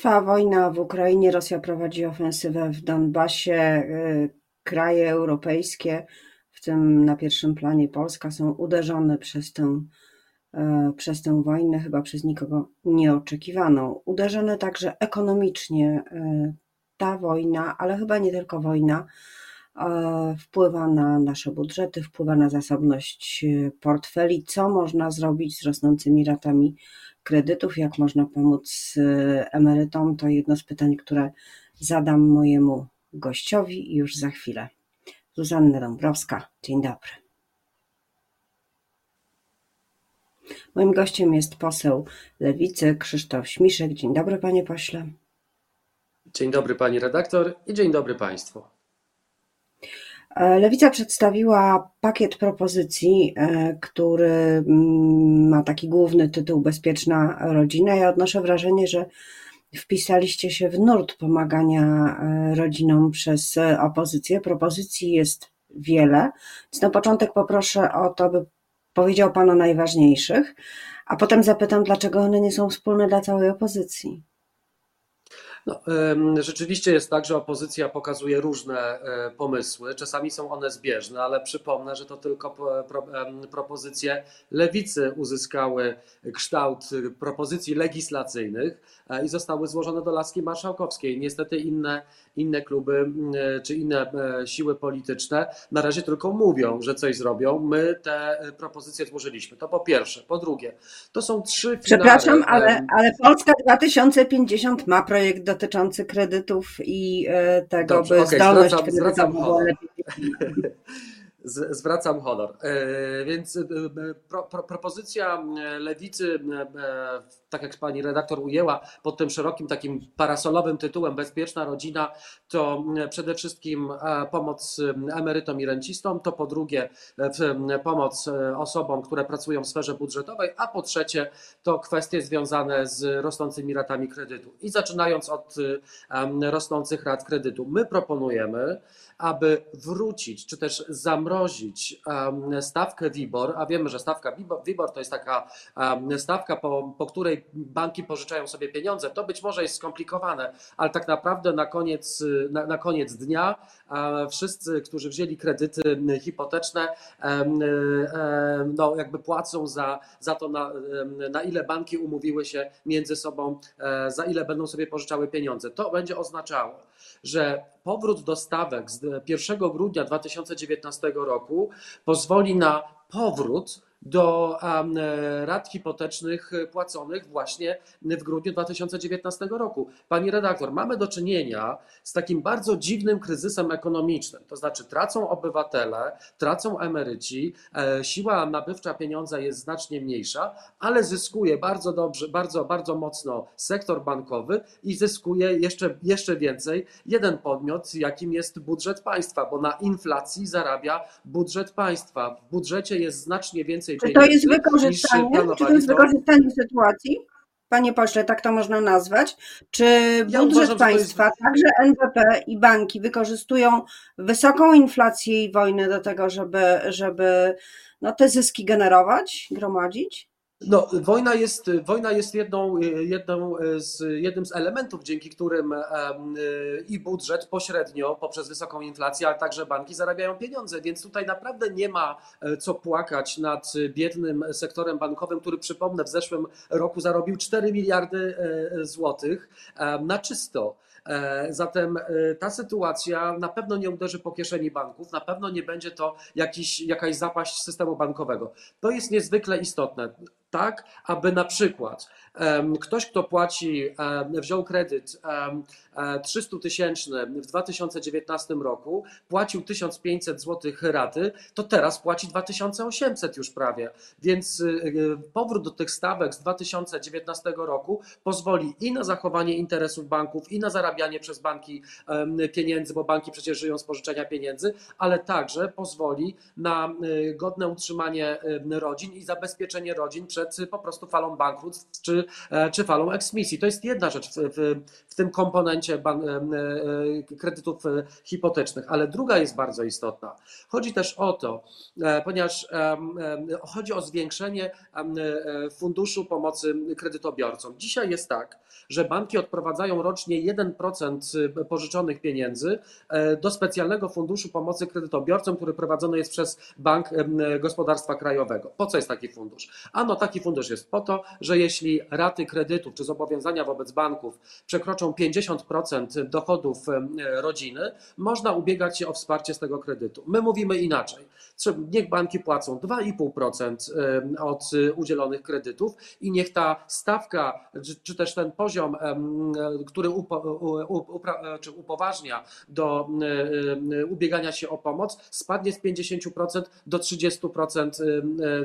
Trwa wojna w Ukrainie, Rosja prowadzi ofensywę w Donbasie. Y, kraje europejskie, w tym na pierwszym planie Polska, są uderzone przez tę, y, przez tę wojnę, chyba przez nikogo nieoczekiwaną. Uderzone także ekonomicznie y, ta wojna, ale chyba nie tylko wojna, wpływa na nasze budżety, wpływa na zasobność portfeli. Co można zrobić z rosnącymi ratami kredytów, jak można pomóc y, emerytom, to jedno z pytań, które zadam mojemu gościowi już za chwilę. Zuzanna Dąbrowska, dzień dobry. Moim gościem jest poseł Lewicy Krzysztof Śmiszek. Dzień dobry, panie pośle. Dzień dobry, pani redaktor i dzień dobry państwu. E, Lewica przedstawiła pakiet propozycji, e, który mm, ma taki główny tytuł Bezpieczna rodzina. Ja odnoszę wrażenie, że wpisaliście się w nurt pomagania e, rodzinom przez opozycję. Propozycji jest wiele, więc na początek poproszę o to, by powiedział Pan o najważniejszych, a potem zapytam, dlaczego one nie są wspólne dla całej opozycji. No, rzeczywiście jest tak, że opozycja pokazuje różne e, pomysły. Czasami są one zbieżne, ale przypomnę, że to tylko propozycje lewicy uzyskały kształt propozycji legislacyjnych e, i zostały złożone do laski marszałkowskiej. Niestety inne, inne kluby e, czy inne siły polityczne na razie tylko mówią, że coś zrobią. My te propozycje złożyliśmy. To po pierwsze. Po drugie, to są trzy Przepraszam, ale, ale Polska 2050 ma projekt dotyczący kredytów i e, tego, Dobrze, by okay, zdolność zwracam, zwracam była lepiej. zwracam honor. E, więc e, pro, pro, propozycja lewicy, tak jak pani redaktor ujęła, pod tym szerokim takim parasolowym tytułem Bezpieczna rodzina, to przede wszystkim pomoc emerytom i rencistom, to po drugie pomoc osobom, które pracują w sferze budżetowej, a po trzecie to kwestie związane z rosnącymi ratami kredytu. I zaczynając od rosnących rat kredytu, my proponujemy, aby wrócić, czy też zamrozić stawkę WIBOR, a wiemy, że stawka WIBOR to jest taka stawka, po, po której banki pożyczają sobie pieniądze. To być może jest skomplikowane, ale tak naprawdę na koniec, na, na koniec dnia wszyscy, którzy wzięli kredyty hipoteczne, no jakby płacą za, za to, na, na ile banki umówiły się między sobą, e, za ile będą sobie pożyczały pieniądze. To będzie oznaczało, że powrót do stawek z 1 grudnia 2019 roku pozwoli na powrót do rat hipotecznych płaconych właśnie w grudniu 2019 roku. Pani redaktor, mamy do czynienia z takim bardzo dziwnym kryzysem ekonomicznym, to znaczy tracą obywatele, tracą emeryci, e, siła nabywcza pieniądza jest znacznie mniejsza, ale zyskuje bardzo dobrze, bardzo, bardzo mocno sektor bankowy i zyskuje jeszcze, jeszcze więcej jeden podmiot, jakim jest budżet państwa, bo na inflacji zarabia budżet państwa. W budżecie jest znacznie więcej więcej Czy to jest wykorzystanie, czy to jest wykorzystanie sytuacji? Panie pośle, tak to można nazwać. Czy ja budżet uważam, państwa, jest... także NBP i banki wykorzystują wysoką inflację i wojnę do tego, żeby, żeby no, te zyski generować, gromadzić? No, wojna jest, wojna jest jedną, jedną z, jednym z elementów, dzięki którym i budżet pośrednio poprzez wysoką inflację, ale także banki zarabiają pieniądze, więc tutaj naprawdę nie ma e, co płakać nad biednym sektorem bankowym, który przypomnę w zeszłym roku zarobił 4 miliardy e, złotych na czysto. E, zatem ta sytuacja na pewno nie uderzy po kieszeni banków, na pewno nie będzie to jakiś, jakaś zapaść systemu bankowego. To jest niezwykle istotne tak, aby na przykład ktoś, kto płaci, wziął kredyt 300 e, tysięczny w 2019 roku, płacił 1500 zł raty, to teraz płaci 2800 już prawie. Więc y, y, powrót do tych stawek z 2019 roku pozwoli i na zachowanie interesów banków, i na zarabianie przez banki pieniędzy, bo banki przecież żyją z pożyczenia pieniędzy, ale także pozwoli na y, godne utrzymanie rodzin i zabezpieczenie rodzin przed przed po prostu falą bankructw czy, czy falą eksmisji. To jest jedna rzecz w, w, w tym komponencie ban, kredytów hipotecznych, ale druga jest bardzo istotna. Chodzi też o to, ponieważ chodzi o zwiększenie funduszu pomocy kredytobiorcom. Dzisiaj jest tak, że banki odprowadzają rocznie 1% pożyczonych pieniędzy do specjalnego funduszu pomocy kredytobiorcom, który prowadzony jest przez Bank Gospodarstwa Krajowego. Po co jest taki fundusz? Ano, taki fundusz jest po to, że jeśli raty kredytów czy zobowiązania wobec banków przekroczą 50% dochodów rodziny, można ubiegać się o wsparcie z tego kredytu. My mówimy inaczej. Niech banki płacą 2,5% od udzielonych kredytów i niech ta stawka, czy też ten poziom, który upoważnia do ubiegania się o pomoc, spadnie z 50% do 30%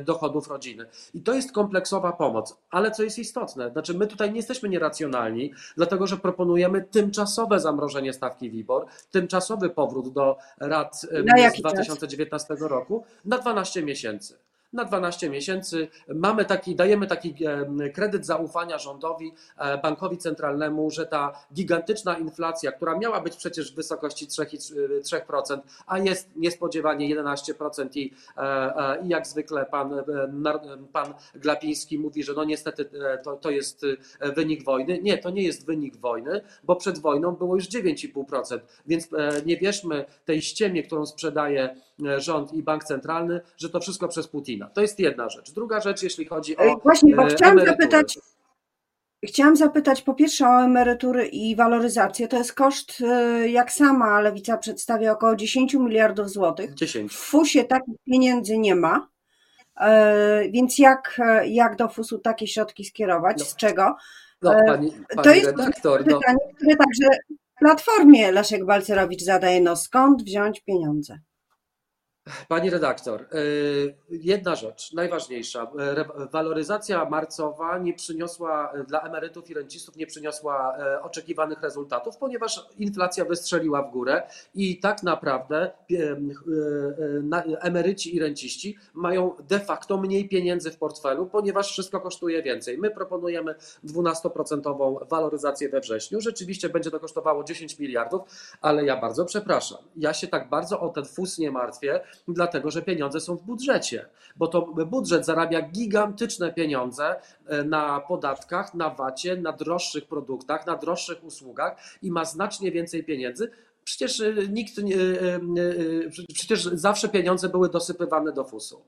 dochodów rodziny. I to jest kompleksowa pomoc. Ale co jest istotne, znaczy my tutaj nie jesteśmy nieracjonalni, dlatego że proponujemy tymczasowe zamrożenie stawki WIBOR, tymczasowy powrót do rat z 2019 czas? roku na 12 miesięcy na 12 miesięcy. Mamy taki, dajemy taki kredyt zaufania rządowi, e, bankowi centralnemu, że ta gigantyczna inflacja, która miała być przecież w wysokości 3%, a jest niespodziewanie 11% i, e, e, i jak zwykle pan, pan Glapiński mówi, że no niestety to, to jest wynik wojny. Nie, to nie jest wynik wojny, bo przed wojną było już 9,5%, więc nie wierzmy tej ściemie, którą sprzedaje rząd i bank centralny, że to wszystko przez Putina. To jest jedna rzecz. Druga rzecz, jeśli chodzi o. Właśnie, bo e, chciałam emerytury. zapytać. Chciałam zapytać po pierwsze o emerytury i waloryzację. To jest koszt, e, jak sama Lewica przedstawia, około 10 miliardów złotych. 10. W FUS-ie takich pieniędzy nie ma. E, więc jak, jak do FUS-u takie środki skierować? No. Z czego? No, pani, pani to jest redaktor, no. pytanie, no. które także Platformie Leszek Balcerowicz zadaje, no skąd wziąć pieniądze? Pani redaktor, y, jedna rzecz, najważniejsza. Waloryzacja marcowa nie przyniosła dla emerytów i rencistów nie przyniosła e, oczekiwanych rezultatów, ponieważ inflacja wystrzeliła w górę i tak naprawdę e, e, emeryci i renciści mają de facto mniej pieniędzy w portfelu, ponieważ wszystko kosztuje więcej. My proponujemy 12% waloryzację we wrześniu. Rzeczywiście będzie to kosztowało 10 miliardów, ale ja bardzo przepraszam. Ja się tak bardzo o ten FUS nie martwię dlatego że pieniądze są w budżecie, bo to budżet zarabia gigantyczne pieniądze e, na podatkach, na wacie, na droższych produktach, na droższych usługach i ma znacznie więcej pieniędzy, Przecież e, nikt nie, e, przecież zawsze pieniądze były dosypywane do FUS-u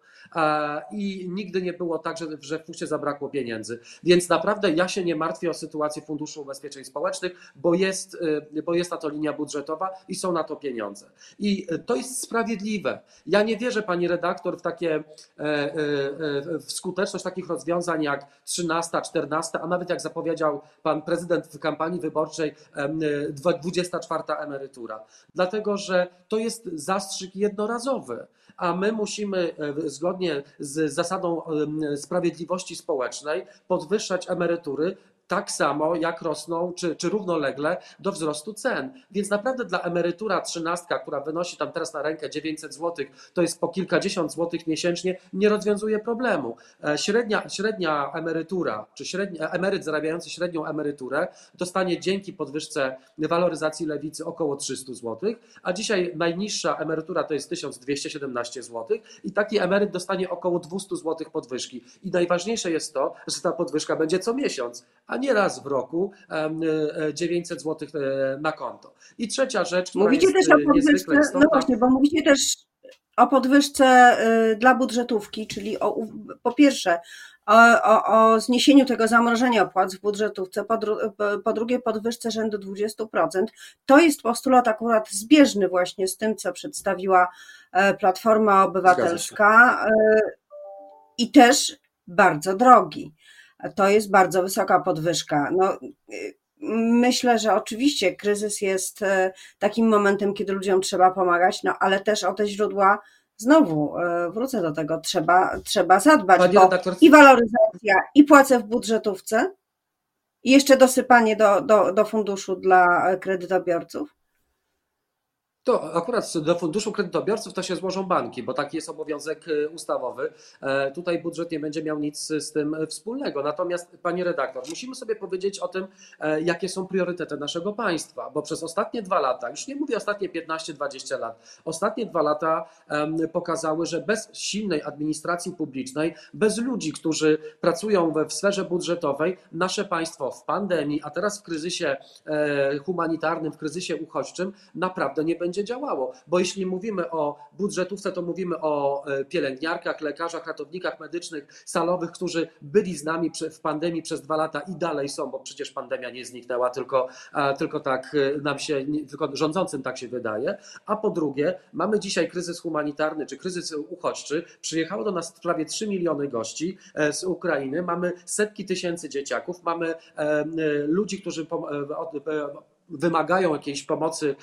i nigdy nie było tak, że, że w FUS-ie zabrakło pieniędzy. Więc naprawdę ja się nie martwię o sytuację Funduszu Ubezpieczeń Społecznych, bo jest, bo jest na to linia budżetowa i są na to pieniądze. I to jest sprawiedliwe. Ja nie wierzę, pani redaktor, w takie w skuteczność takich rozwiązań jak 13, 14, a nawet jak zapowiedział pan prezydent w kampanii wyborczej 24 emerytura dlatego że to jest zastrzyk jednorazowy, a my musimy e, zgodnie z zasadą sprawiedliwości społecznej podwyższać emerytury tak samo jak rosną, czy, czy równolegle do wzrostu cen. Więc naprawdę dla emerytura trzynastka, która wynosi tam teraz na rękę 900 zł, to jest po kilkadziesiąt złotych miesięcznie, nie rozwiązuje problemu. E, średnia, średnia emerytura, czy średnia, emeryt zarabiający średnią emeryturę dostanie dzięki podwyżce waloryzacji lewicy około 300 zł, a dzisiaj najniższa emerytura to jest 1217 zł i taki emeryt dostanie około 200 zł podwyżki. I najważniejsze jest to, że ta podwyżka będzie co miesiąc, a nie raz w roku 900 zł e, na konto. I trzecia rzecz, mówicie jest też o e, podwyżce, No właśnie, bo mówicie też o podwyżce e, dla budżetówki, czyli o, po pierwsze o, o, o, zniesieniu tego zamrożenia opłat w budżetówce, po, dru, po, drugie podwyżce rzędu 20%. To jest postulat akurat zbieżny właśnie z tym, co przedstawiła Platforma Obywatelska i też bardzo drogi to jest bardzo wysoka podwyżka. No, myślę, że oczywiście kryzys jest e, takim momentem, kiedy ludziom trzeba pomagać, no ale też o te źródła znowu e, wrócę do tego, trzeba, trzeba zadbać, bo redaktor... i waloryzacja, i płace w budżetówce, i jeszcze dosypanie do, do, do funduszu dla kredytobiorców To akurat do funduszu kredytobiorców to się złożą banki, bo taki jest obowiązek y, ustawowy. E, tutaj budżet nie będzie miał nic z tym wspólnego. Natomiast, pani redaktor, musimy sobie powiedzieć o tym, e, jakie są priorytety naszego państwa, bo przez ostatnie dwa lata, już nie mówię ostatnie 15-20 lat, ostatnie dwa lata pokazały, że bez silnej administracji publicznej, bez ludzi, którzy pracują w sferze budżetowej, nasze państwo w pandemii, a teraz w kryzysie e, humanitarnym, w kryzysie uchodźczym, naprawdę nie będzie będzie działało. Bo jeśli mówimy o budżetówce, to mówimy o e, pielęgniarkach, lekarzach, ratownikach medycznych, salowych, którzy byli z nami w pandemii przez dwa lata i dalej są, bo przecież pandemia nie zniknęła, tylko, tylko tak e, nam się, tylko rządzącym tak się wydaje. A po drugie, mamy dzisiaj kryzys humanitarny czy kryzys uchodźczy. Przyjechało do nas prawie 3 miliony gości e, z Ukrainy. Mamy setki tysięcy dzieciaków, mamy ludzi, którzy wymagają jakiejś pomocy,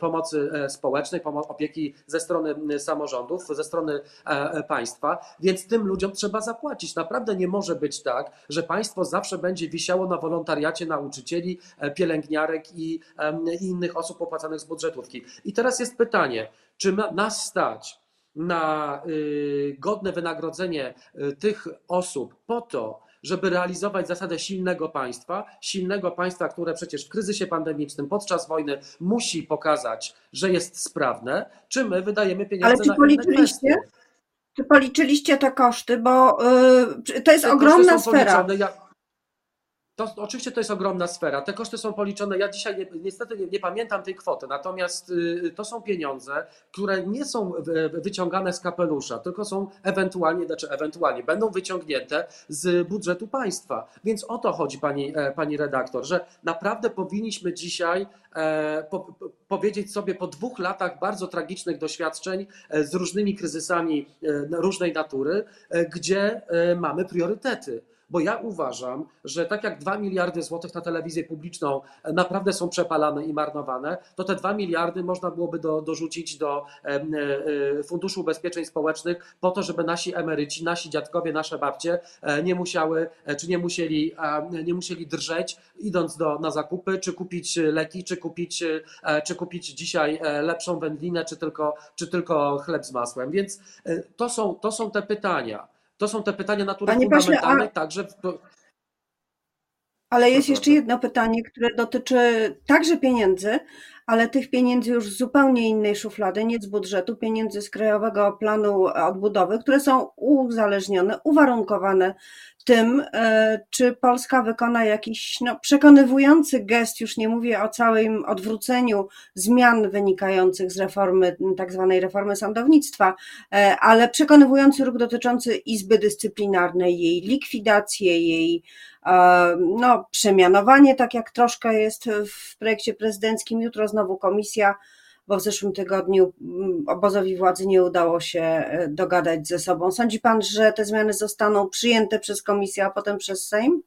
pomocy e, społecznej, opieki ze strony samorządów, ze strony e, e, państwa, więc tym ludziom trzeba zapłacić. Naprawdę nie może być tak, że państwo zawsze będzie wisiało na wolontariacie nauczycieli, pielęgniarek i, i innych osób opłacanych z budżetówki. I teraz jest pytanie, czy nas stać na y, godne wynagrodzenie y, tych osób po to, żeby realizować zasadę silnego państwa, silnego państwa, które przecież w kryzysie pandemicznym, podczas wojny musi pokazać, że jest sprawne, czy my wydajemy pieniądze Ale czy policzyliście? Czy policzyliście te koszty, bo yy, to jest te ogromna sfera. Ja to, oczywiście to jest ogromna sfera. Te koszty są policzone. Ja dzisiaj nie, niestety nie, nie, pamiętam tej kwoty, natomiast y, to są pieniądze, które nie są wyciągane z kapelusza, tylko są ewentualnie, znaczy ewentualnie będą wyciągnięte z budżetu państwa. Więc o to chodzi, pani, e, pani redaktor, że naprawdę powinniśmy dzisiaj e, po, powiedzieć sobie po dwóch latach bardzo tragicznych doświadczeń e, z różnymi kryzysami różnej natury, gdzie mamy priorytety bo ja uważam, że tak jak 2 miliardy złotych na telewizję publiczną naprawdę są przepalane i marnowane, to te 2 miliardy można byłoby do, dorzucić do e, e, Funduszu Ubezpieczeń Społecznych po to, żeby nasi emeryci, nasi dziadkowie, nasze babcie e, nie musiały, czy nie musieli, nie musieli drżeć idąc do, na zakupy, czy kupić leki, czy kupić, czy kupić dzisiaj lepszą wędlinę, czy tylko, czy tylko chleb z masłem. Więc to są, to są te pytania. To są te pytania natury Panie fundamentalnej, pośle, a... także. W... Ale jest jeszcze jedno pytanie, które dotyczy także pieniędzy, ale tych pieniędzy już z zupełnie innej szuflady, nie z budżetu, pieniędzy z Krajowego Planu Odbudowy, które są uzależnione, uwarunkowane tym, e, czy Polska wykona jakiś no, przekonywujący gest, już nie mówię o całym odwróceniu zmian wynikających z reformy, tak zwanej reformy sądownictwa, e, ale przekonywujący ruch dotyczący Izby Dyscyplinarnej, jej likwidację, jej e, no, przemianowanie, tak jak troszkę jest w projekcie prezydenckim. Jutro znowu komisja bo w zeszłym tygodniu mm, obozowi władzy nie udało się e, dogadać ze sobą. Sądzi pan, że te zmiany zostaną przyjęte przez komisję, a potem przez Sejm?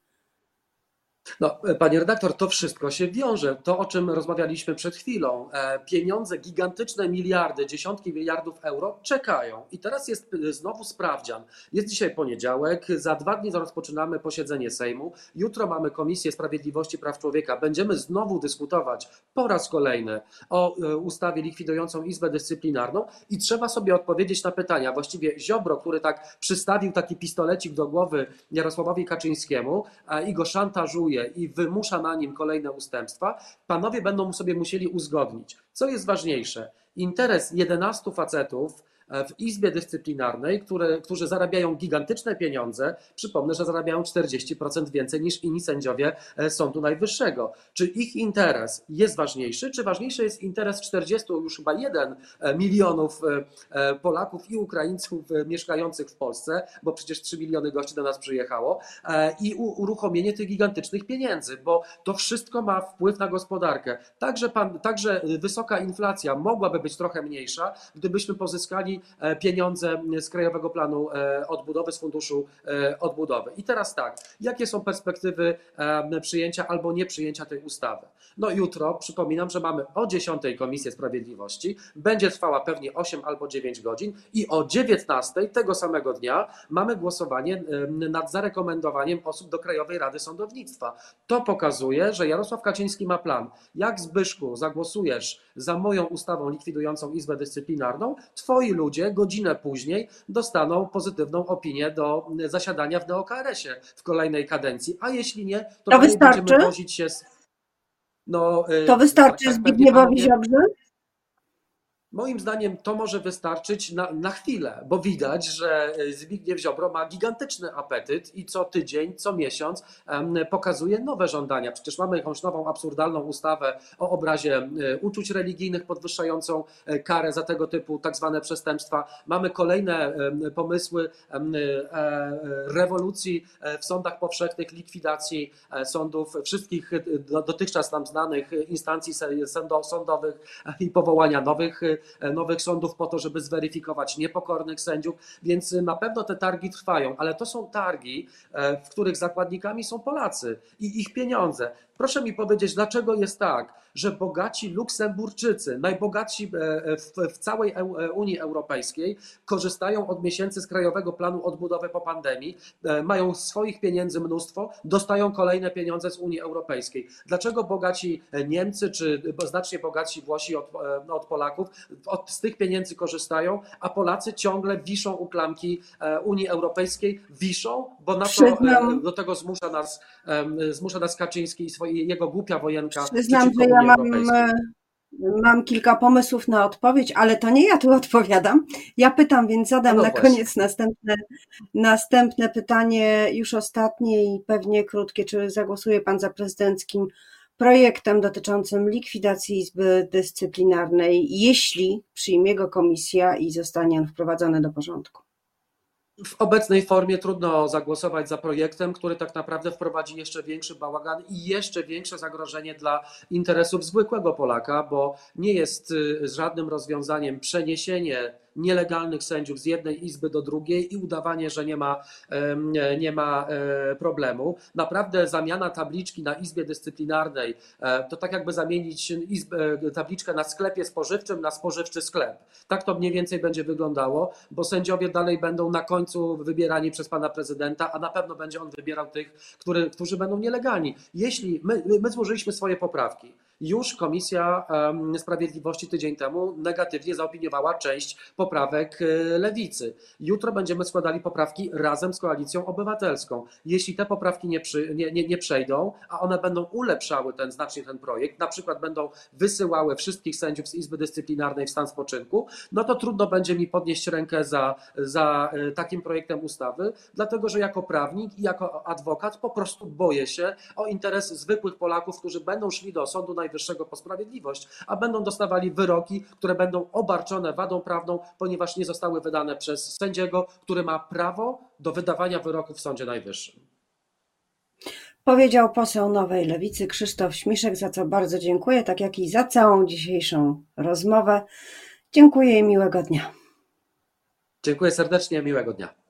No, panie redaktor, to wszystko się wiąże. To, o czym rozmawialiśmy przed chwilą. E, pieniądze, gigantyczne miliardy, dziesiątki miliardów euro czekają. I teraz jest e, znowu sprawdzian. Jest dzisiaj poniedziałek, za dwa dni rozpoczynamy posiedzenie Sejmu. Jutro mamy Komisję Sprawiedliwości i Praw Człowieka. Będziemy znowu dyskutować po raz kolejny o e, ustawie likwidującą Izbę Dyscyplinarną i trzeba sobie odpowiedzieć na pytania. Właściwie Ziobro, który tak przystawił taki pistolecik do głowy Jarosławowi Kaczyńskiemu i go szantażuje, i wymusza na nim kolejne ustępstwa, panowie będą sobie musieli uzgodnić, co jest ważniejsze. Interes 11 facetów, w Izbie Dyscyplinarnej, które, którzy zarabiają gigantyczne pieniądze. Przypomnę, że zarabiają 40% więcej niż inni sędziowie e, Sądu Najwyższego. Czy ich interes jest ważniejszy, czy ważniejszy jest interes 40, już chyba 1 e, milionów e, Polaków i Ukraińców mieszkających w Polsce, bo przecież 3 miliony gości do nas przyjechało, i uruchomienie tych gigantycznych pieniędzy, bo to wszystko ma wpływ na gospodarkę. Także, pan, także wysoka inflacja mogłaby być trochę mniejsza, gdybyśmy pozyskali dostali pieniądze z Krajowego Planu Odbudowy, z Funduszu Odbudowy. I teraz tak, jakie są perspektywy przyjęcia albo nieprzyjęcia tej ustawy? No jutro, przypominam, że mamy o 10 Komisję Sprawiedliwości, będzie trwała pewnie 8 albo 9 godzin i o 19 tego samego dnia mamy głosowanie nad zarekomendowaniem osób do Krajowej Rady Sądownictwa. To pokazuje, że Jarosław Kaczyński ma plan. Jak Zbyszku zagłosujesz za moją ustawą likwidującą Izbę Dyscyplinarną, twoi ludzie godzinę później dostaną pozytywną opinię do zasiadania w neokRS-ie w kolejnej kadencji, a jeśli nie, to, to wystarczy? będziemy wozić się z... No, y, to wystarczy tak, tak, Zbigniewowi Ziobrze? Moim zdaniem to może wystarczyć na, na chwilę, bo widać, że Zbigniew Ziobro ma gigantyczny apetyt i co tydzień, co miesiąc pokazuje nowe żądania. Przecież mamy jakąś nową, absurdalną ustawę o obrazie uczuć religijnych, podwyższającą e, karę za tego typu tak zwane przestępstwa. Mamy kolejne pomysły e, rewolucji e, w sądach powszechnych, likwidacji sądów, wszystkich dotychczas nam znanych instancji sądowych i powołania nowych E, nowych sądów po to, żeby zweryfikować niepokornych sędziów, więc na pewno te targi trwają, ale to są targi, e, w których zakładnikami są Polacy i ich pieniądze. Proszę mi powiedzieć, dlaczego jest tak, że bogaci Luksemburczycy, najbogatsi e, w, w, całej Unii Europejskiej, korzystają od miesięcy z Krajowego Planu Odbudowy po pandemii, mają swoich pieniędzy mnóstwo, dostają kolejne pieniądze z Unii Europejskiej. Dlaczego bogaci Niemcy czy znacznie bogatsi Włosi od, od Polaków od, z tych pieniędzy korzystają, a Polacy ciągle wiszą u klamki e, Unii Europejskiej, wiszą, bo na to e, do tego zmusza nas, zmusza nas Kaczyński i swoje, jego głupia wojenka. Przyznam, że ja mam, e, mam kilka pomysłów na odpowiedź, ale to nie ja tu odpowiadam. Ja pytam, więc zadam no na właśnie. koniec następne, następne pytanie, już ostatnie i pewnie krótkie. Czy zagłosuje Pan za prezydenckim projektem dotyczącym likwidacji Izby Dyscyplinarnej, jeśli przyjmie go komisja i zostanie on wprowadzony do porządku. W obecnej formie trudno zagłosować za projektem, który tak naprawdę wprowadzi jeszcze większy bałagan i jeszcze większe zagrożenie dla interesów zwykłego Polaka, bo nie jest y, żadnym rozwiązaniem przeniesienie nielegalnych sędziów z jednej izby do drugiej i udawanie, że nie ma, nie ma e, problemu. Naprawdę zamiana tabliczki na izbie dyscyplinarnej e, to tak jakby zamienić izbę, tabliczkę na sklepie spożywczym na spożywczy sklep. Tak to mniej więcej będzie wyglądało, bo sędziowie dalej będą na końcu wybierani przez pana prezydenta, a na pewno będzie on wybierał tych, który, którzy będą nielegalni. Jeśli my, my złożyliśmy swoje poprawki, już Komisja Sprawiedliwości tydzień temu negatywnie zaopiniowała część poprawek e, lewicy. Jutro będziemy składali poprawki razem z Koalicją Obywatelską. Jeśli te poprawki nie, przy, nie, nie, nie przejdą, a one będą ulepszały ten znacznie ten projekt, na przykład będą wysyłały wszystkich sędziów z Izby Dyscyplinarnej w stan spoczynku, no to trudno będzie mi podnieść rękę za, za e, takim projektem ustawy, dlatego że jako prawnik i jako adwokat po prostu boję się o interes zwykłych Polaków, którzy będą szli do Sądu Najwyższego po sprawiedliwość, a będą dostawali wyroki, które będą obarczone wadą prawną, ponieważ nie zostały wydane przez sędziego, który ma prawo do wydawania wyroków w Sądzie Najwyższym. Powiedział poseł Nowej Lewicy Krzysztof Śmiszek, za co bardzo dziękuję, tak jak i za całą dzisiejszą rozmowę. Dziękuję i miłego dnia. Dziękuję serdecznie, miłego dnia.